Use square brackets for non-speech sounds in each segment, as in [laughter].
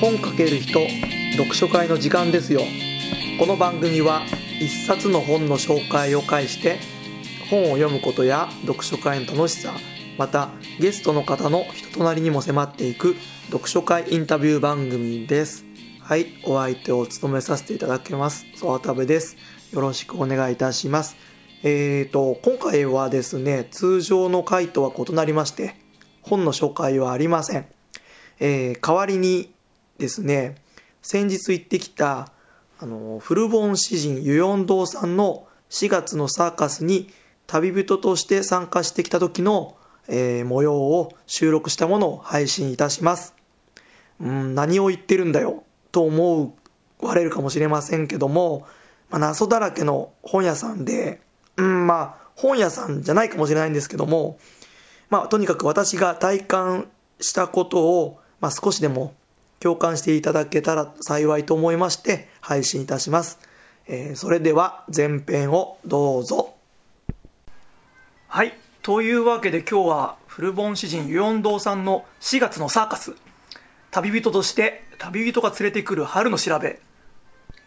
本かける人読書会の時間ですよ。この番組は一冊の本の紹介を介して本を読むことや読書会の楽しさまたゲストの方の人となりにも迫っていく読書会インタビュー番組です。はいお相手を務めさせていただきます曽渡部です。よろしくお願いいたします。えーと今回はですね通常の回とは異なりまして本の紹介はありません、えー代わりにですね。先日行ってきたあの古本詩人ユヨン堂さんの4月のサーカスに旅人として参加してきた時の、えー模様を収録したものを配信いたします。うん何を言ってるんだよと思われるかもしれませんけども、まあ、謎だらけの本屋さんでうんまあ本屋さんじゃないかもしれないんですけどもまあとにかく私が体感したことを、まあ、少しでも共感していただけたら幸いと思いまして配信いたします、えーそれでは前編をどうぞ。はい。というわけで今日は古本詩人ユヨン堂さんの4月のサーカス。旅人として旅人が連れてくる春の調べ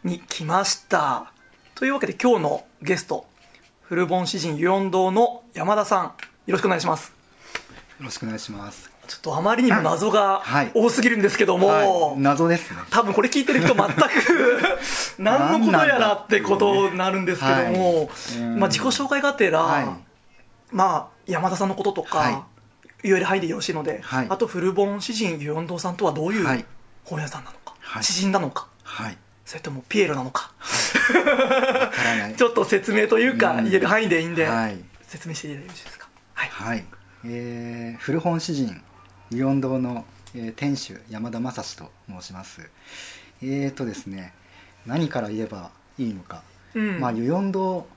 に来ました。というわけで今日のゲスト古本詩人ユヨン堂の山田さん。よろしくお願いします。よろしくお願いします。ちょっとあまりにも謎がはい。多すぎるんですけども、はい、謎ですね。多分これ聞いてる人全く [laughs] 何のことやらってことになるんですけども、はい。うん。まあ、自己紹介がてら、はまあ、山田さんのこととか、は言える範囲でよろしいので、はい。あと古本詩人ユヨン堂さんとはどういうはい。本屋さんなのか、はい。詩人なのかはい。それともピエロなのか。[laughs] ちょっと説明というか、うん。言える範囲でいいんで、はい。説明していただいてよろしいですか。はい、はい。えー、古本詩人、ユヨン堂の、えー店主、山田正史と申します。えーとですね、何から言えばいいのか。うんまあ、ユヨン堂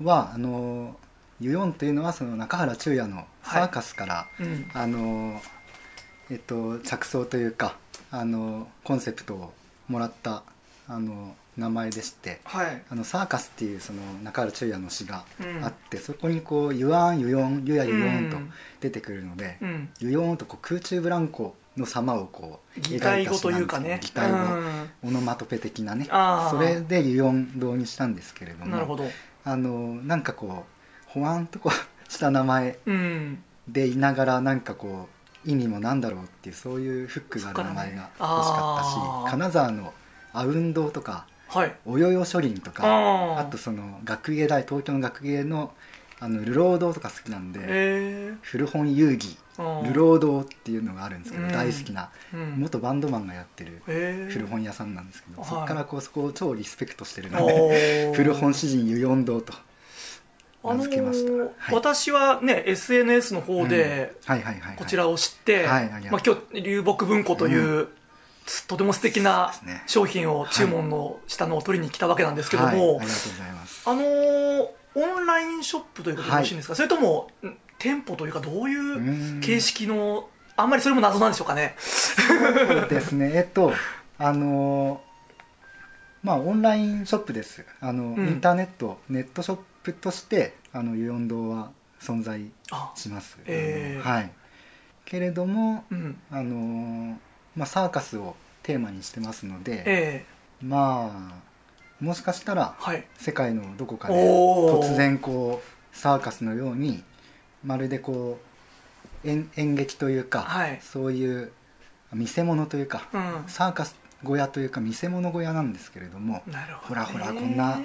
は、あのー、ユヨンというのはその中原中也のサーカスから、うんあのえっと着想というかあのコンセプトをもらったあの名前でして。はい。あのサーカスっていうその中原中也の詩がうん。あって、そこにこう「ユアンユヨンユヤユヨン」とうん出てくるのでうん「ユヨン」とこう空中ブランコの様をこう擬態語というかね。擬態語、うん。オノマトペ的なね。あー。それでユヨン堂にしたんですけれどもなるほど。あのなんかこうほわんとこうした名前うん。でいながらなんかこう意味もなんだろうっていうそういうフックがある名前が欲しかったし、あー。金沢の阿雲堂とかはい。およよ書林とかあとその学芸大東京の学芸のあの流浪堂とか好きなんで、へ古本遊戯ー。流浪堂っていうのがあるんですけど、うん。大好きなうん。元バンドマンがやってる古本屋さんなんですけど、はい。そこからこうそこを超リスペクトしてるのおでー。[laughs] 古本詩人ユヨン堂とあの名付けました、ーはい。私はね SNS の方でこちらを知って、はい今日流木文庫という、とても素敵な商品を注文のしたのを取りに来たわけなんですけども、はい、ありがとうございます。あのーオンラインショップということでよろしいんですか、それともん店舗というかどういううん。形式のあんまりそれも謎なんでしょうかね？そうですね、えっと、あの、まあ、オンラインショップです。あの、うん。インターネット、ネットショップとして、あの、ユヨン堂は存在あします。えー。はい。けれども、うん。あの、まあ、サーカスをテーマにしてますので、えまあ、もしかしたらー、はい。世界のどこかで突然こうサーカスのようにまるでこう演演劇というか、はい。そういう見せ物というか、うん。サーカス小屋というか見せ物小屋なんですけれどもほらほらこんな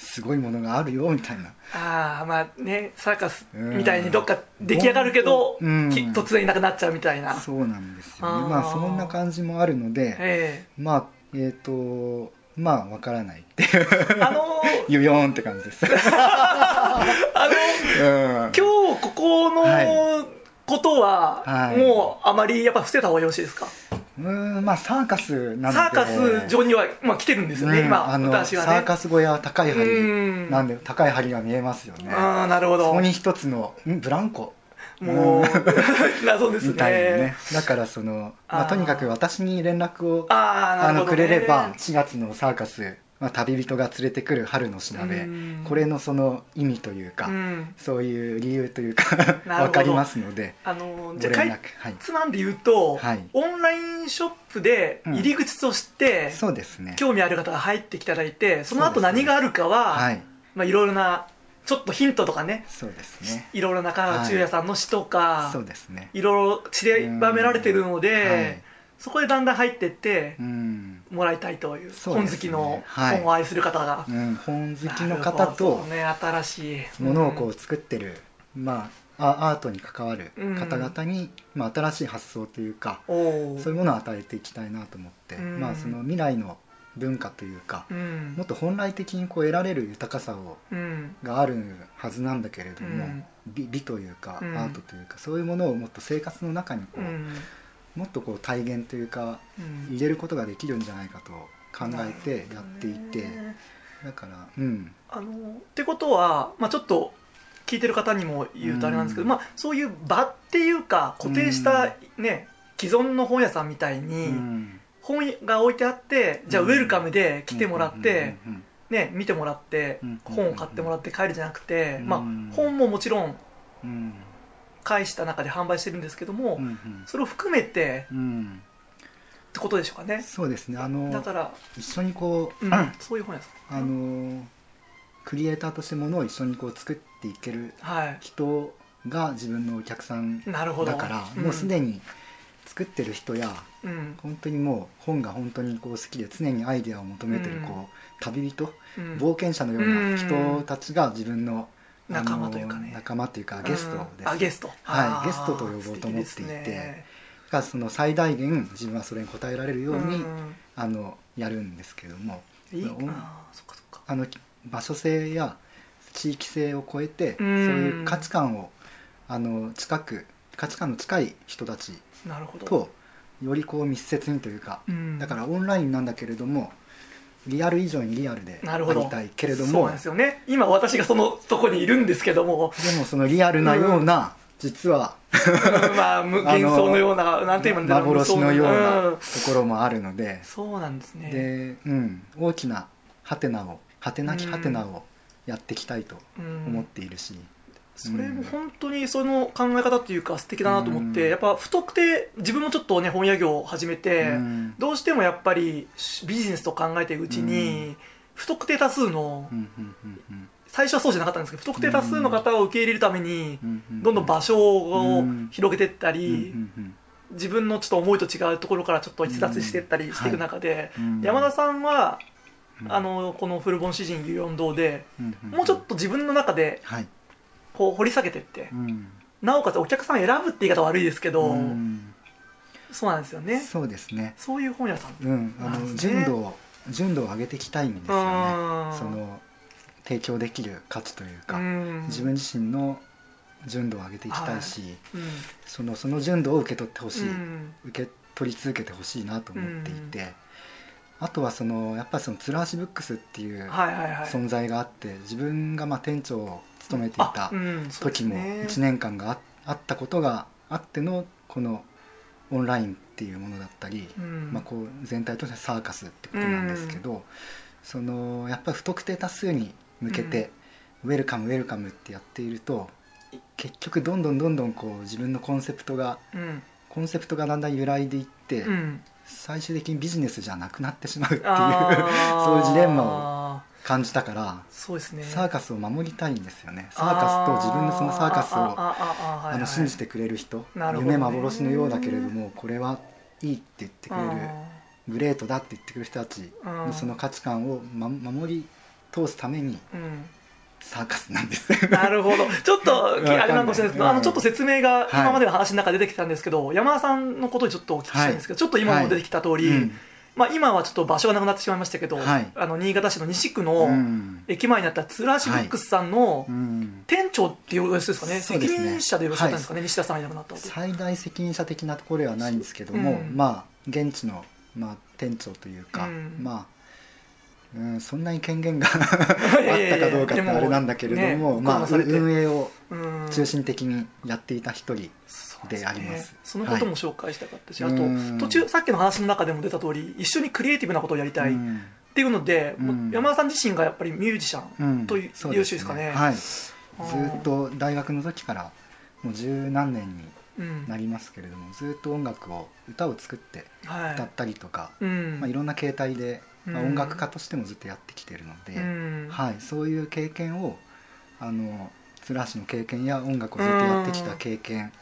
すごいものがあるよみたいな。ああまあねサーカスうんみたいにどっか出来上がるけど、うん。き突然いなくなっちゃうみたいな。そうなんですよね。まあそんな感じもあるのでえまあえっ、とまあわからないっていう。えあのー [laughs] ユヨーンって感じです。[laughs] あのうん。今日ここのはことは、はい。もうあまりやっぱ伏せた方がよろしいですか、うーんまあサーカスなので。サーカス場には、まあ、来てるんですよね、うん今あの私はね。サーカス小屋は高い梁うん。なんで高い梁が見えますよね。ああなるほど。そこに一つのんブランコ。もううん [laughs] 謎ですみたねね。だからその、まあ、とにかく私に連絡をあのくれれば4月のサーカスまあ、旅人が連れてくる春のしなべ。うん。これのその意味というか、うん。そういう理由というか分かりますのであのじゃあかいはい。つまんで言うと、はい。オンラインショップで入り口として、そうですね。興味ある方が入っていただいてその後何があるかは、はい。まあ、いろいろなちょっとヒントとかねそうですね。いろいろな川中也さんの詩とか、そうですね。いろいろ散りばめられてるので、はいそこでだんだん入ってってうん、もらいたいという本好きのはい。本を愛する方が、うん、本好きのな方とね新しい。ものをこう作ってる、まあ、アアートに関わる方々に、まあ、新しい発想というかそういうものを与えていきたいなと思って、うん。まあ、その未来の文化というか、うん。もっと本来的にこう得られる豊かさをうん。があるはずなんだけれども、うん。美美というか、うん。アートというかそういうものをもっと生活の中にこう、うんもっとこう体現というかうん。入れることができるんじゃないかと考えてやっていて、だからうん。あのってことは、まあ、ちょっと聞いてる方にも言うとあれなんですけど、うん。まあ、そういう場っていうか固定した、ね、既存の本屋さんみたいに、うん。本が置いてあってじゃあウェルカムで来てもらって、ね、見てもらってうん本を買ってもらって帰るじゃなくて、うん。まあ、本ももちろんうん返した中で販売してるんですけども、うんうん。それを含めてうん。ってことでしょうかね。そうですね。あのだから、一緒にこう、うんそういう本屋さん。あのクリエイターとしてものを一緒にこう作っていけるはい。人が自分のお客さんだから、うん。もうすでに作ってる人やうん。本当にもう本が本当にこう好きで常にアイデアを求めてるうん。こう旅人うん。冒険者のような人たちが自分の仲間というかね。仲間というかゲストうんです。あゲスト。はい。ゲストと呼ぼうと思っていて。ね。がその最大限自分はそれに応えられるように、ん。あのやるんですけども。あの場所性や地域性を超えて、うん。そういう価値観をあの近く価値観の近い人たちなるほど。とよりこう密接にというか、うん。だからオンラインなんだけれどもリアル以上にリアルでありたいけれどそうもなんですよね。今私がそのとこにいるんですけども。でもそのリアルなような、実はうん [laughs] まあ無幻想のようななんて言うんだろう幻のよう無な想ところもあるので、そうなんですね。で、うん、大きなハテナをハテなきハテナをやっていきたいとうん思っているし、それも本当にその考え方っていうか素敵だなと思って、うん。やっぱ不特定自分もちょっとね本屋業を始めて、うん。どうしてもやっぱりビジネスと考えていくうちに、不特定多数の、最初はそうじゃなかったんですけど不特定多数の方を受け入れるために、どんどん場所をうん広げていったり、自分のちょっと思いと違うところからちょっと逸脱していったりしていく中で、うん。山田さんは、うん。あのこの「フルボン詩人四堂で」もうちょっと自分の中ではい、こう掘り下げていって、うん。なおかつお客さん選ぶって言い方悪いですけど、うん。そうなんですよね。そうですね。そういう本屋さん。うん。あの純度を純度を上げていきたいんですよね。うんその提供できる価値というか、うん。自分自身の純度を上げていきたいし、うん。そのその純度を受け取ってほしい、うん。受け取り続けてほしいなと思っていて、あとはそのやっぱりそのつらしブックスっていうはいはいはい。存在があって自分がまあ店長を務めていた時もね。1年間がああったことがあってのこのオンラインっていうものだったり、うん。まあ、こう全体としてサーカスってことなんですけど、そのやっぱり不特定多数に向けて、ウェルカムウェルカムってやっていると結局どんどんどんどんこう自分のコンセプトがうん。コンセプトがだんだん揺らいでいって、うん。最終的にビジネスじゃなくなってしまうっていう [laughs] そういうジレンマを感じたから、そうですね。サーカスを守りたいんですよね。サーカスと自分のそのサーカスをあの信じてくれる人、夢幻のようだけれどもこれはいいって言ってくれるあグレートだって言ってくれる人たちうん。のその価値観を、ま、守り通すためにーうん。サーカスなんです。なるほど。ちょっと [laughs] あれなんかもしれないですけど、うんあのちょっと説明がはい。今までの話の中で出てきたんですけど、山田さんのことにちょっとお聞きしたいんですけど、ちょっと今も出てきた通り、うんまあ、今はちょっと場所がなくなってしまいましたけど、はい。あの新潟市の西区うのん。駅前にあったツラーシブックスさんのうん。店長っていうやつですかね、責そうですね。任者でよろしかったんですかね、西田さんがいなくなった最大責任者的なところではないんですけども、うんまあ現地の、まあ、店長というか、うん。まあうん、そんなに権限が [laughs] あったかどうかってあれなんだけれども、ねまあ、運営をうん。中心的にやっていた一人、であります。ね。そのことも紹介したかったし、はいあとうん。途中さっきの話の中でも出た通り一緒にクリエイティブなことをやりたい、うん。っていうので、うん。山田さん自身がやっぱりミュージシャンという,、そうよろしいですかね。はい、ずっと大学の時からもう十何年にうん。なりますけれども、ずっと音楽を歌を作ってはい。歌ったりとか、うん。まあ、いろんな形態で、まあ、うん。音楽家としてもずっとやってきてるので、うん。はい、そういう経験をあの鶴橋の経験や音楽をずっとやってきた経験、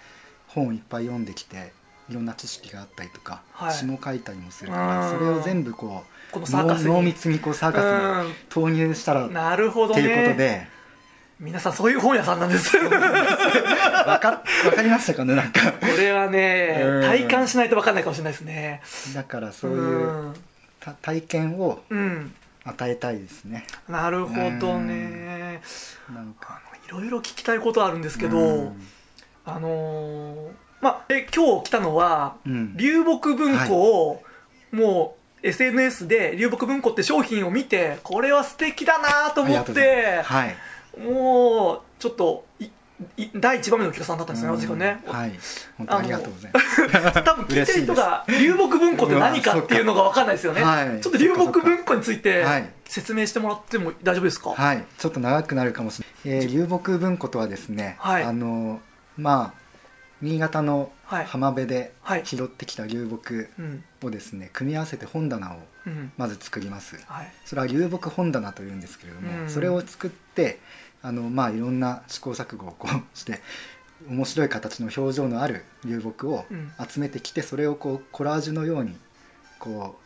本をいっぱい読んできていろんな知識があったりとか、はい。詩も書いたりもするかうん。らそれを全部こうこの濃濃密にこうサーカスに投入したら、うんなるほどってねいうことで。皆さんそういう本屋さんなんです。こわかわかりましたかねなんか。れはねうん。体感しないと分かんないかもしれないですね。だからそういうた体験をうん、うん与えたいですね。なるほどね。なんか。いろいろ聞きたいことあるんですけど、うんあのーまあえ今日来たのはうん。流木文庫を、もう SNS で流木文庫って商品を見てこれは素敵だなと思ってはい。もうちょっと第1番目のお客さんだったんですよね、私がね。うんはい。ありがとうございます。[laughs] 多分聞いてる人が流木文庫って何かっていうのが分かんないですよね。はいちょっと流木文庫についてはい。説明してもらっても大丈夫ですか、はい、ちょっと長くなるかもしれない、えー流木文庫とはですね、はい。あのまあ新潟のはい。浜辺ではい。拾ってきた流木うん。をですね組み合わせて本棚をうん。まず作ります。はい。それは流木本棚というんですけれども、うん。それを作ってあの、まあ、いろんな試行錯誤をこうして面白い形の表情のある流木をうん。集めてきてそれをこうコラージュのようにこ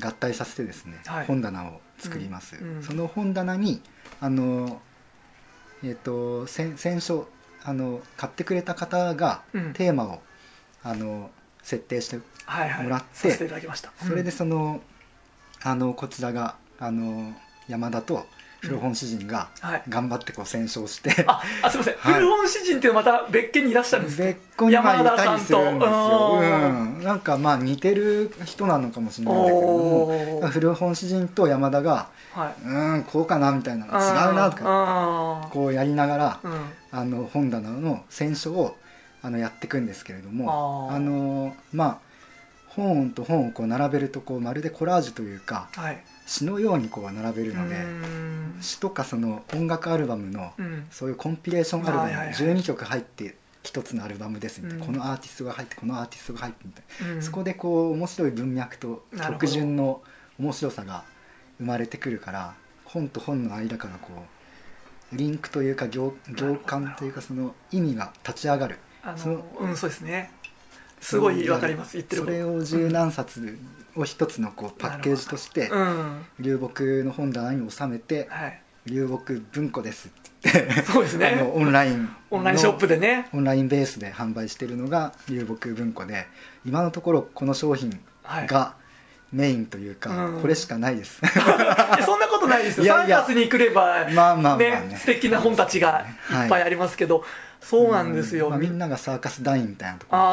う合体させてですね、はい。本棚を作ります、うん。うん。その本棚にあの、えっと先先初あの買ってくれた方がうん。テーマを、あの設定してはいはい。もらってさせていただきました。それでうんそのあのこちらがあの山田と古本詩人がはい。頑張ってこう戦勝して、ああすみません、はい。古本詩人っていうのはまた別件にいらっしゃるんですか？別個にまあい山田さんたりするんですよ、と。うん、なんかまあ似てる人なのかもしれないんだけれども古本詩人と山田がはい、うんこうかなみたいな違うなとかかこうやりながらうん。あの本棚の選書をあのやっていくんですけれどもあー。あのまあ本と本をこう並べるとこうまるでコラージュというかはい詩のようにこう並べるのでうん。詩とかその音楽アルバムのうん。そういうコンピレーションアルバムはいはいはい。12曲入って一つのアルバムですみたいな、うん。このアーティストが入ってこのアーティストが入ってみたいな、うん。そこでこう面白い文脈と曲順の面白さが生まれてくるから本と本の間からこうリンクというか行行間というかその意味が立ち上がる。あのうんそうですねすごいわかります言ってるそれを十何冊を一つのこうパッケージとしてうん。流木の本棚に収めてはい。流木文庫ですって。言ってそうですね。あのオンラインのオンラインショップでね。オンラインベースで販売しているのが流木文庫で今のところこの商品はい。がメインというか、うん。これしかないです。[laughs] そんなことないですよ。いやいや。サーカスに来ればまあまあまあね。ね素敵な本たちがいっぱいありますけど、そうなんですよ、まあ、みんながサーカス団員みたいなところあ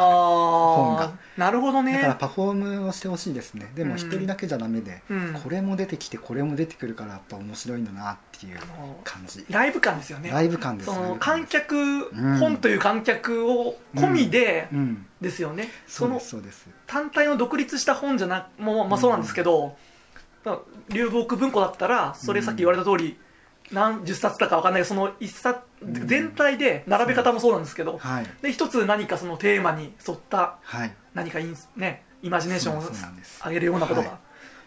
本あが。なるほどね。だからパフォームをしてほしいですね。でうんも一人だけじゃダメで、うん。これも出てきてこれも出てくるからやっぱ面白いんだなっていう感じ。ライブ感ですよね。ライブ感ですその観客、ん。本という観客を込みでうん。ですよね、そのすそうです。単体の独立した本じゃなもうまあそうなんですけど、まあ流木文庫だったらそれさっき言われた通り、何十冊だかわかんないけどその一冊うん。全体で並べ方もそうなんですけど、はい。で一つ何かそのテーマに沿ったはい。何かインスねイマジネーションを上げるようなことはい。が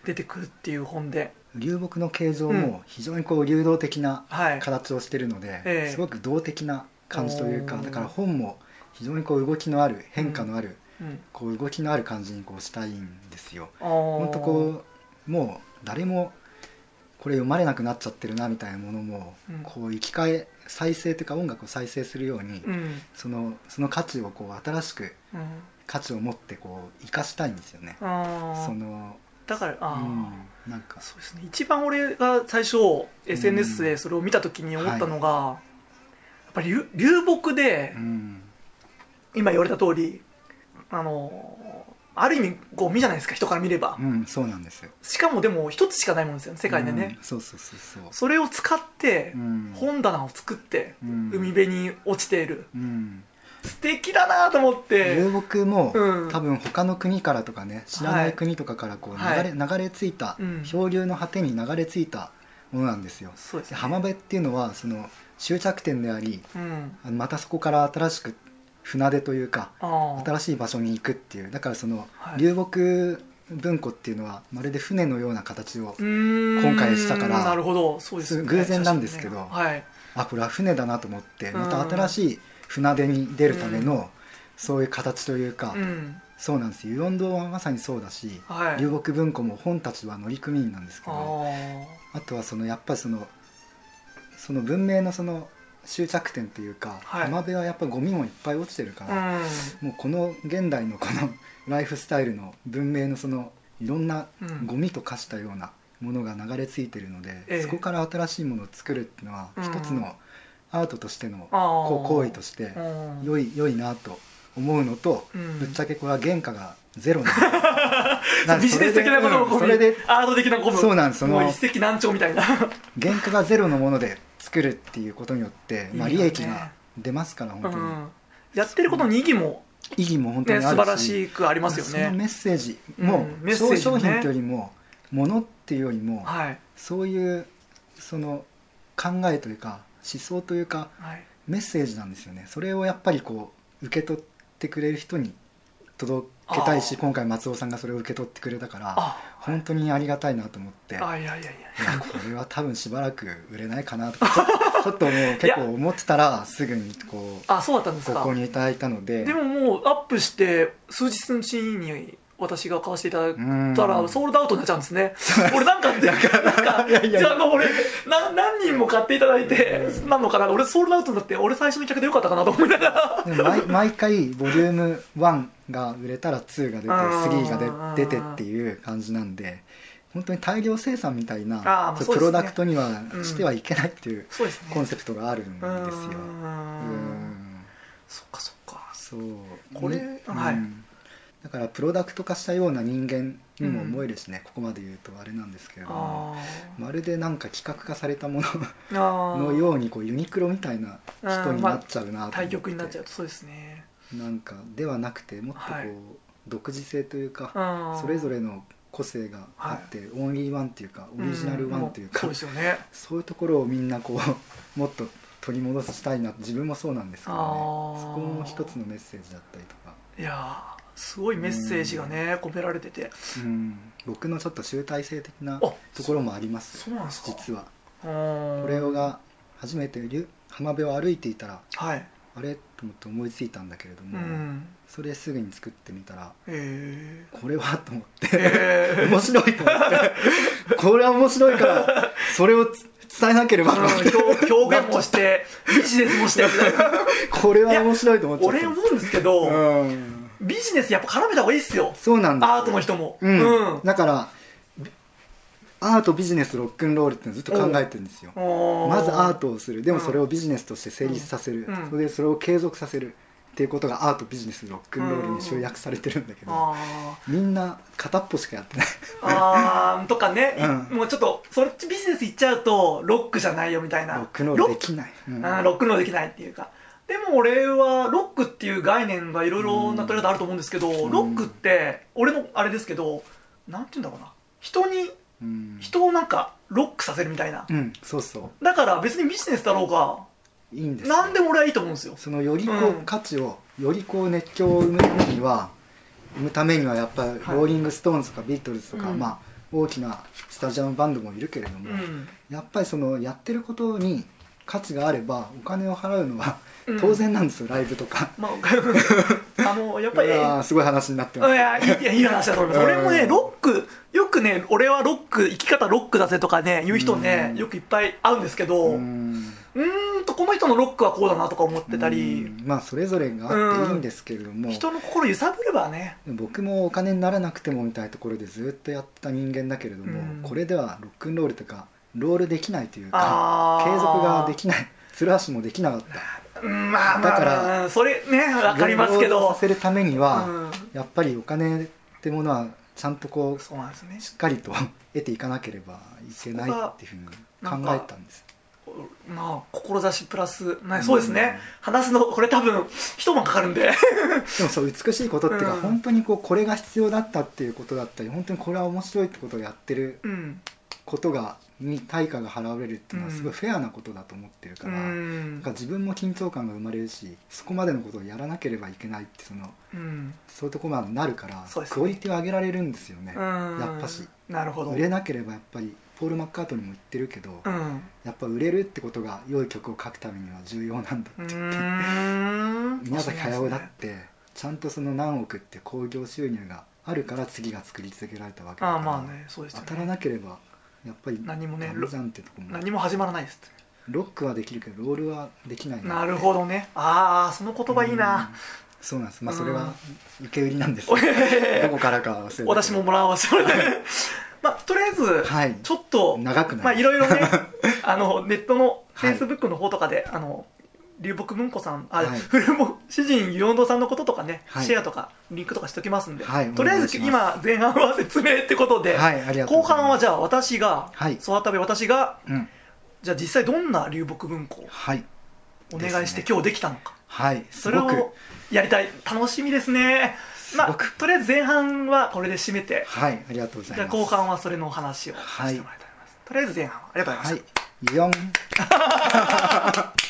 出てくるっていう本で、流木の形状うん。も非常にこう流動的なはい。形をしているので、ええ。すごく動的な感じというかだから本も非常にこう動きのある変化のある、うん、こう動きのある感じにこうしたいんですよ。本本当こうもう誰もこれ読まれなくなっちゃってるなみたいなものも、うん。こう生き返再生というか音楽を再生するように、うん。そのその価値をこう新しくうん。価値を持ってこう生かしたいんですよね。そのだからあー、うんなんか。そうですね。一番俺が最初 SNS でそれを見た時に思ったのが、やっぱり流流木でうん。今言われた通りあのある意味ゴミじゃないですか人から見れば、うんそうなんですよ。しかもでも一つしかないもんですよね世界でね、うんそうそうそうそう。それを使ってうん本棚を作ってうん海辺に落ちている。うん。素敵だなと思って。流木も、うん。多分他の国からとかね知らなはいい国とかからこう流はい。れ,、流れ着いた、うん。漂流の果てに流れ着いたものなんですよ。そうですね。浜辺っていうのはその終着点でありうん。またそこから新しく船出というか新しい場所に行くっていう。だからそのはい。流木文庫っていうのはまるで船のような形を、今今回したからなるほど。そうですね。偶然なんですけどねはいあこれは船だなと思ってうん。また新しい船出に出るための、そういう形というか、うん。そうなんですよ。四堂はまさにそうだし、はい。流木文庫も本たちは乗組員なんですけあどああとはそのやっぱりそのその文明のその終着点というか、はい。浜辺はやっぱゴミもいっぱい落ちてるから、うもうこの現代のこの [laughs] ライフスタイルの文明のそのいろんなうん。ゴミと化したようなものが流れ着いてるので、ええ。そこから新しいものを作るっていうのはうん。一つのアートとしての行為としてん。良い良いなと思うのと、うん。ぶっちゃけこれは原価がゼロな [laughs] ビジネス的なものをうん込みそれでアート的な込むそうなんです。そのもう一石何鳥みたいな。[laughs] 原価がゼロのもので作るっていうことによって、まあ、利益が出ますから本当に、うんやってることの意義も、意義も本当ね、にあるし。素晴らしくありますよそのメねッセージも、うんメッセージもね。商品というよりも物っていうよりも、はい。そういうその考えというか思想というかはい。メッセージなんですよね。それをやっぱりこう受け取ってくれる人に届けたいし今回松尾さんがそれを受け取ってくれたからあ本当にありがたいなと思って、あいやいやいやいや。これは多分しばらく売れないかなとか [laughs] ちょっともう結構思ってたらすぐにこうあそうだったんですごか購入いただいたので。でももうアップして数日のうちに私が買わせていただいうん。たらソールドアウトになっちゃうんですね。[laughs] 俺なんかなんかいやいや。じゃあ俺な何人も買っていただいてなのかな？俺ソールドアウトになって俺最初の客でよかったかなと思いながら。毎 [laughs] 毎回ボリューム1が売れたら2が出てうん。3が出出てっていう感じなんで本当に大量生産みたいなプロダクトにはうんしてはいけないっていうコンセプトがあるんですよ。そっかそっか。そう。これねはい。うんだからプロダクト化したような人間にも思えるしね、ここまで言うとあれなんですけれどもあまるでなんか企画化されたもののようにこうユニクロみたいな人になっちゃうなと思って。対局になっちゃうとそうですね。なんかではなくてもっとこう、はい。独自性というかそれぞれの個性があって、オンリーワンっていうかオリジナルワンというか、んそうですよね。[laughs] そういうところをみんなこうもっと取り戻したいな自分もそうなんですけどね。そこも一つのメッセージだったりとか、いやーすごいメッセージがね込められてて。うん、僕のちょっと集大成的なあところもあります。そうなんですか？実は。ここれが初めて竜浜辺を歩いていたらはい。あれ？と思って思いついたんだけれどうも、ん。それすぐに作ってみたらへこれは？と思って、えへー。[laughs] 面白いと思って。これは面白いからそれを伝えなければと思って。うん表表現もして [laughs] ビジネスもして。[laughs] これは面白いと思っちゃった。俺思うんですけど、うんビジネスやっぱ絡めた方がいいっすよ。そうなんですよ。アートの人も。うん。うん。だからアートビジネスロックンロールってのずっと考えてるんですよ。ままずアートをする。でもそれをビジネスとして成立させる、うん。それでそれを継続させるっていうことがアートビジネスロックンロールに集約されてるんだけど、みんな片っぽしかやってない。あーとかね、うん。もうちょっとそっちビジネス行っちゃうとロックじゃないよみたいな。ロックンロールできない、うん。あーロックンロールできないっていうかでも俺はロックっていう概念がいろいろな取り方あると思うんですけど、うん。ロックって俺のあれですけどなんて言うんだろうな。人にうん。人をなんかロックさせるみたいな。うんそうそだから別にビジネスだろうがういいんですよ。何でも俺はいいと思うんですよ。そのよりこう、うん価値をよりこう熱狂を生むためには生むためにはやっぱりローリング・ストーンズとかビートルズとか、うん。まあ大きなスタジアムバンドもいるけれども、うん。やっぱりそのやってることに価値があればお金を払うのはうん。当然なんですよ、ライブとか。まああのやっぱりいやーすごい話になっています。やいいいやいい話だと思います、うん。俺もねロックよくね俺はロック生き方ロックだぜとかね言う人ね、うん。よくいっぱい会うんですけどううんーんとこの人のロックはこうだなとか思ってたり。うん。まあそれぞれがあっていいんですけれども、人の心揺さぶればね。僕もお金にならなくてもみたいなところでずっとやってた人間だけれども、うん。これではロックンロールとかロールできないというか継続ができない。鶴橋もできなかった。うんまあまあだからそれねわかりますけど。させるためには、うん。やっぱりお金ってものはちゃんとこうそうなんですね。しっかりと [laughs] 得ていかなければいけないっていうふうに考えたんです。まあ志プラス、ね、そうですね、話すのこれ多分一晩かかるんで。[laughs] でもそう美しいことっていうか、うん。本当にこうこれが必要だったっていうことだったり本当にこれは面白いってことをやってるうん。ことがに対価が払われるっていうのはすごいフェアなことだと思ってるから,、うん。なんか自分も緊張感が生まれるしそこまでのことをやらなければいけないってそのうん。そういうとこまでなるからね。クオリティを上げられるんですよね、うん。やっぱし。なるほど。売れなければやっぱりポール・マッカートニーも言ってるけど、うん。やっぱ売れるってことが良い曲を書くためには重要なんだってう言って、宮崎駿だってちゃんとその何億って興行収入があるから次が作り続けられたわけだからね。ね。当たらなければやっぱり何もねダメじゃんってとこも。何も始まらないですって。ロックはできるけどロールはできないな。るほどね。ああその言葉いいな。うん。そうなんです。まあそれは受け売りなんですおどいこからかは忘れ私ももらわせてもらって [laughs] まあとりあえず、はい。ちょっと長くまあいろいろね [laughs] あのネットのフはい。ェイスブックの方とかで、あの流木文庫さん、あ、はい。古本詩人湯温さんのこととかね、はい。シェアとかリンクとかしておきますんで、はいとりあえず今前半は説明ってことで、とう後半はじゃあ私が、はいソワタベ私がうん。じゃあ実際どんな流木文庫をはい。お願いして今日できたのか、はい。それをやりたい。楽しみですね。まあとりあえず前半はこれで締めて。はいありがとうございます。じゃあ後半はそれのお話をさせてもらいたいと思います、とりあえず前半はありがとうございました、はい [laughs]